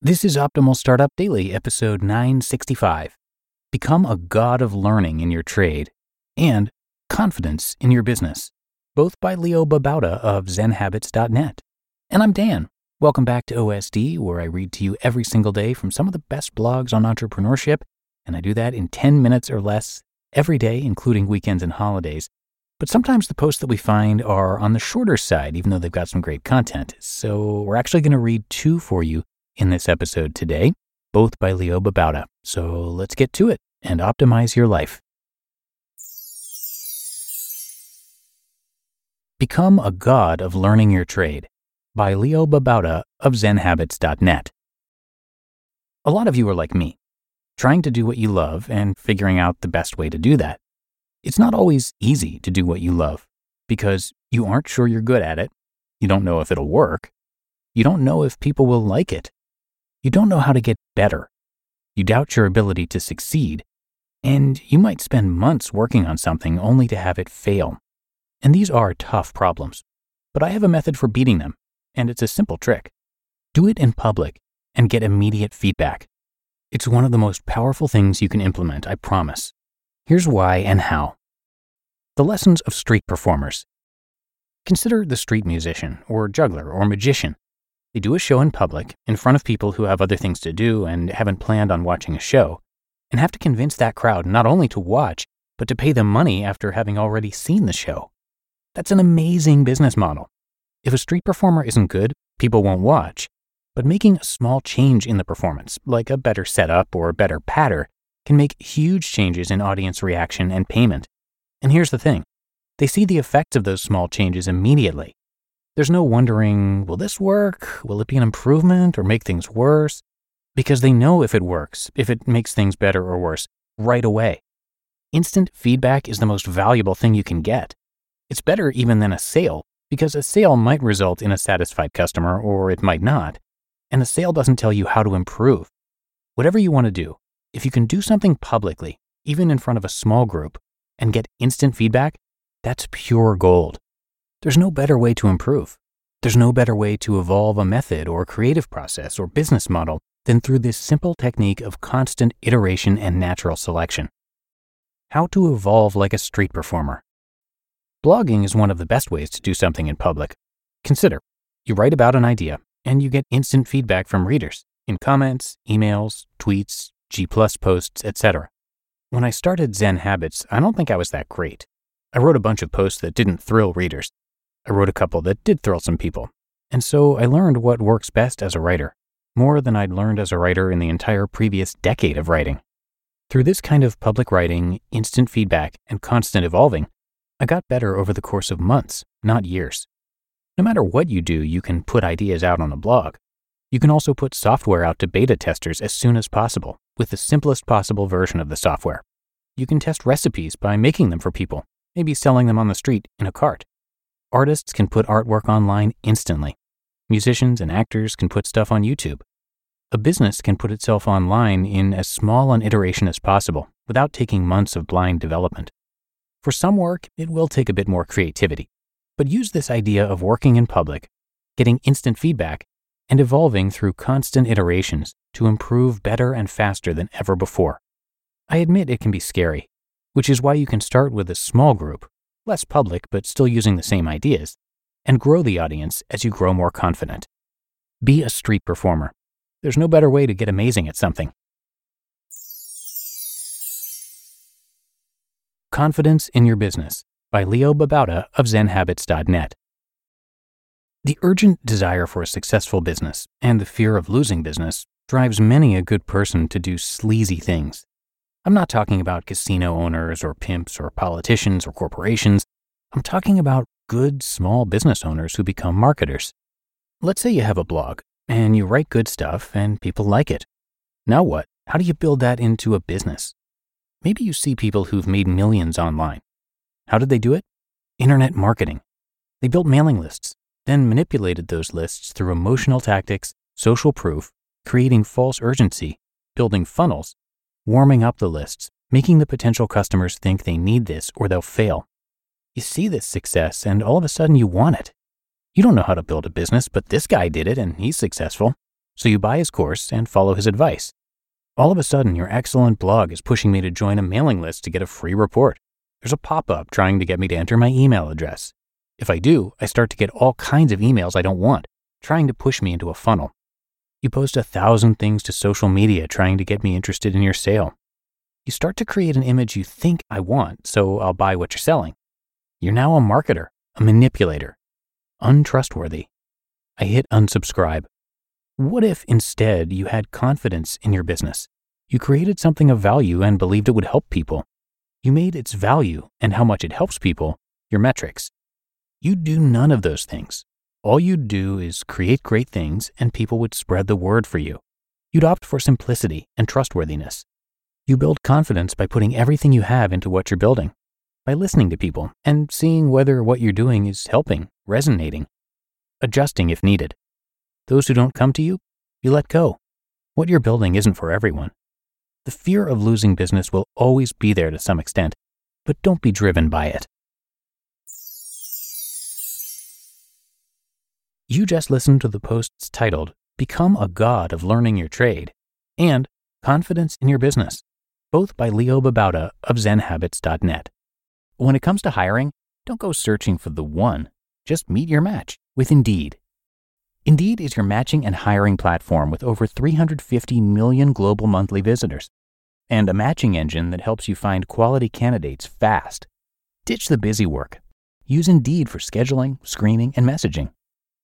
This is Optimal Startup Daily, episode 965. Become a god of learning in your trade and confidence in your business, both by Leo Babauta of ZenHabits.net. And I'm Dan. Welcome back to OSD, where I read to you every single day from some of the best blogs on entrepreneurship, and I do that in 10 minutes or less every day, including weekends and holidays. But sometimes the posts that we find are on the shorter side, even though they've got some great content. So we're actually going to read two for you in this episode today, both by Leo Babauta. So let's get to it and optimize your life. Become a god of learning your trade by Leo Babauta of ZenHabits.net. A lot of you are like me, trying to do what you love and figuring out the best way to do that. It's not always easy to do what you love because you aren't sure you're good at it. You don't know if it'll work. You don't know if people will like it. You don't know how to get better. You doubt your ability to succeed. And you might spend months working on something only to have it fail. And these are tough problems. But I have a method for beating them, and it's a simple trick. Do it in public and get immediate feedback. It's one of the most powerful things you can implement, I promise. Here's why and how. The lessons of street performers. Consider the street musician, or juggler, or magician. They do a show in public, in front of people who have other things to do and haven't planned on watching a show, and have to convince that crowd not only to watch, but to pay them money after having already seen the show. That's an amazing business model. If a street performer isn't good, people won't watch. But making a small change in the performance, like a better setup or a better patter, can make huge changes in audience reaction and payment. And here's the thing they see the effects of those small changes immediately. There's no wondering, will this work? Will it be an improvement or make things worse? Because they know if it works, if it makes things better or worse, right away. Instant feedback is the most valuable thing you can get. It's better even than a sale, because a sale might result in a satisfied customer or it might not. And a sale doesn't tell you how to improve. Whatever you want to do, if you can do something publicly, even in front of a small group, and get instant feedback, that's pure gold. There's no better way to improve. There's no better way to evolve a method or creative process or business model than through this simple technique of constant iteration and natural selection. How to evolve like a street performer. Blogging is one of the best ways to do something in public. Consider you write about an idea and you get instant feedback from readers in comments, emails, tweets, G posts, etc. When I started Zen Habits, I don't think I was that great. I wrote a bunch of posts that didn't thrill readers. I wrote a couple that did thrill some people. And so I learned what works best as a writer, more than I'd learned as a writer in the entire previous decade of writing. Through this kind of public writing, instant feedback, and constant evolving, I got better over the course of months, not years. No matter what you do, you can put ideas out on a blog. You can also put software out to beta testers as soon as possible with the simplest possible version of the software. You can test recipes by making them for people, maybe selling them on the street in a cart. Artists can put artwork online instantly. Musicians and actors can put stuff on YouTube. A business can put itself online in as small an iteration as possible without taking months of blind development. For some work, it will take a bit more creativity, but use this idea of working in public, getting instant feedback, and evolving through constant iterations to improve better and faster than ever before. I admit it can be scary, which is why you can start with a small group less public but still using the same ideas, and grow the audience as you grow more confident. Be a street performer. There's no better way to get amazing at something. Confidence in Your Business by Leo Babauta of ZenHabits.net. The urgent desire for a successful business and the fear of losing business drives many a good person to do sleazy things I'm not talking about casino owners or pimps or politicians or corporations. I'm talking about good small business owners who become marketers. Let's say you have a blog and you write good stuff and people like it. Now what? How do you build that into a business? Maybe you see people who've made millions online. How did they do it? Internet marketing. They built mailing lists, then manipulated those lists through emotional tactics, social proof, creating false urgency, building funnels, warming up the lists, making the potential customers think they need this or they'll fail. You see this success and all of a sudden you want it. You don't know how to build a business, but this guy did it and he's successful. So you buy his course and follow his advice. All of a sudden, your excellent blog is pushing me to join a mailing list to get a free report. There's a pop up trying to get me to enter my email address. If I do, I start to get all kinds of emails I don't want, trying to push me into a funnel. You post a thousand things to social media trying to get me interested in your sale. You start to create an image you think I want, so I'll buy what you're selling. You're now a marketer, a manipulator, untrustworthy. I hit unsubscribe. What if instead you had confidence in your business? You created something of value and believed it would help people. You made its value and how much it helps people your metrics. You do none of those things. All you'd do is create great things and people would spread the word for you. You'd opt for simplicity and trustworthiness. You build confidence by putting everything you have into what you're building, by listening to people and seeing whether what you're doing is helping, resonating, adjusting if needed. Those who don't come to you, you let go. What you're building isn't for everyone. The fear of losing business will always be there to some extent, but don't be driven by it. You just listened to the posts titled Become a God of Learning Your Trade and Confidence in Your Business, both by Leo Babauta of ZenHabits.net. When it comes to hiring, don't go searching for the one, just meet your match with Indeed. Indeed is your matching and hiring platform with over 350 million global monthly visitors and a matching engine that helps you find quality candidates fast. Ditch the busy work. Use Indeed for scheduling, screening, and messaging.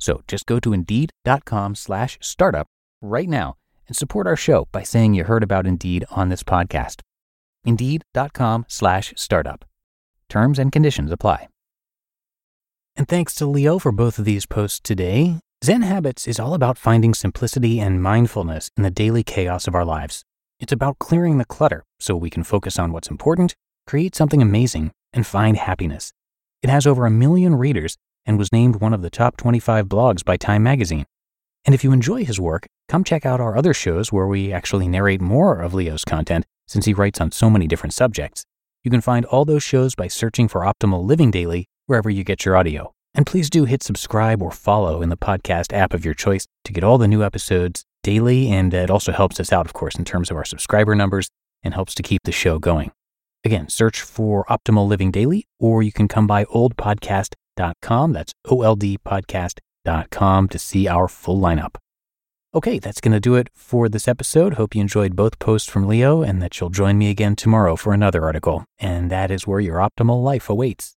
So just go to indeed.com slash startup right now and support our show by saying you heard about Indeed on this podcast. Indeed.com slash startup. Terms and conditions apply. And thanks to Leo for both of these posts today. Zen Habits is all about finding simplicity and mindfulness in the daily chaos of our lives. It's about clearing the clutter so we can focus on what's important, create something amazing, and find happiness. It has over a million readers and was named one of the top 25 blogs by Time Magazine. And if you enjoy his work, come check out our other shows where we actually narrate more of Leo's content since he writes on so many different subjects. You can find all those shows by searching for Optimal Living Daily wherever you get your audio. And please do hit subscribe or follow in the podcast app of your choice to get all the new episodes daily. And it also helps us out, of course, in terms of our subscriber numbers and helps to keep the show going. Again, search for Optimal Living Daily, or you can come by oldpodcast.com. That's oldpodcast.com to see our full lineup. Okay, that's going to do it for this episode. Hope you enjoyed both posts from Leo and that you'll join me again tomorrow for another article. And that is where your optimal life awaits.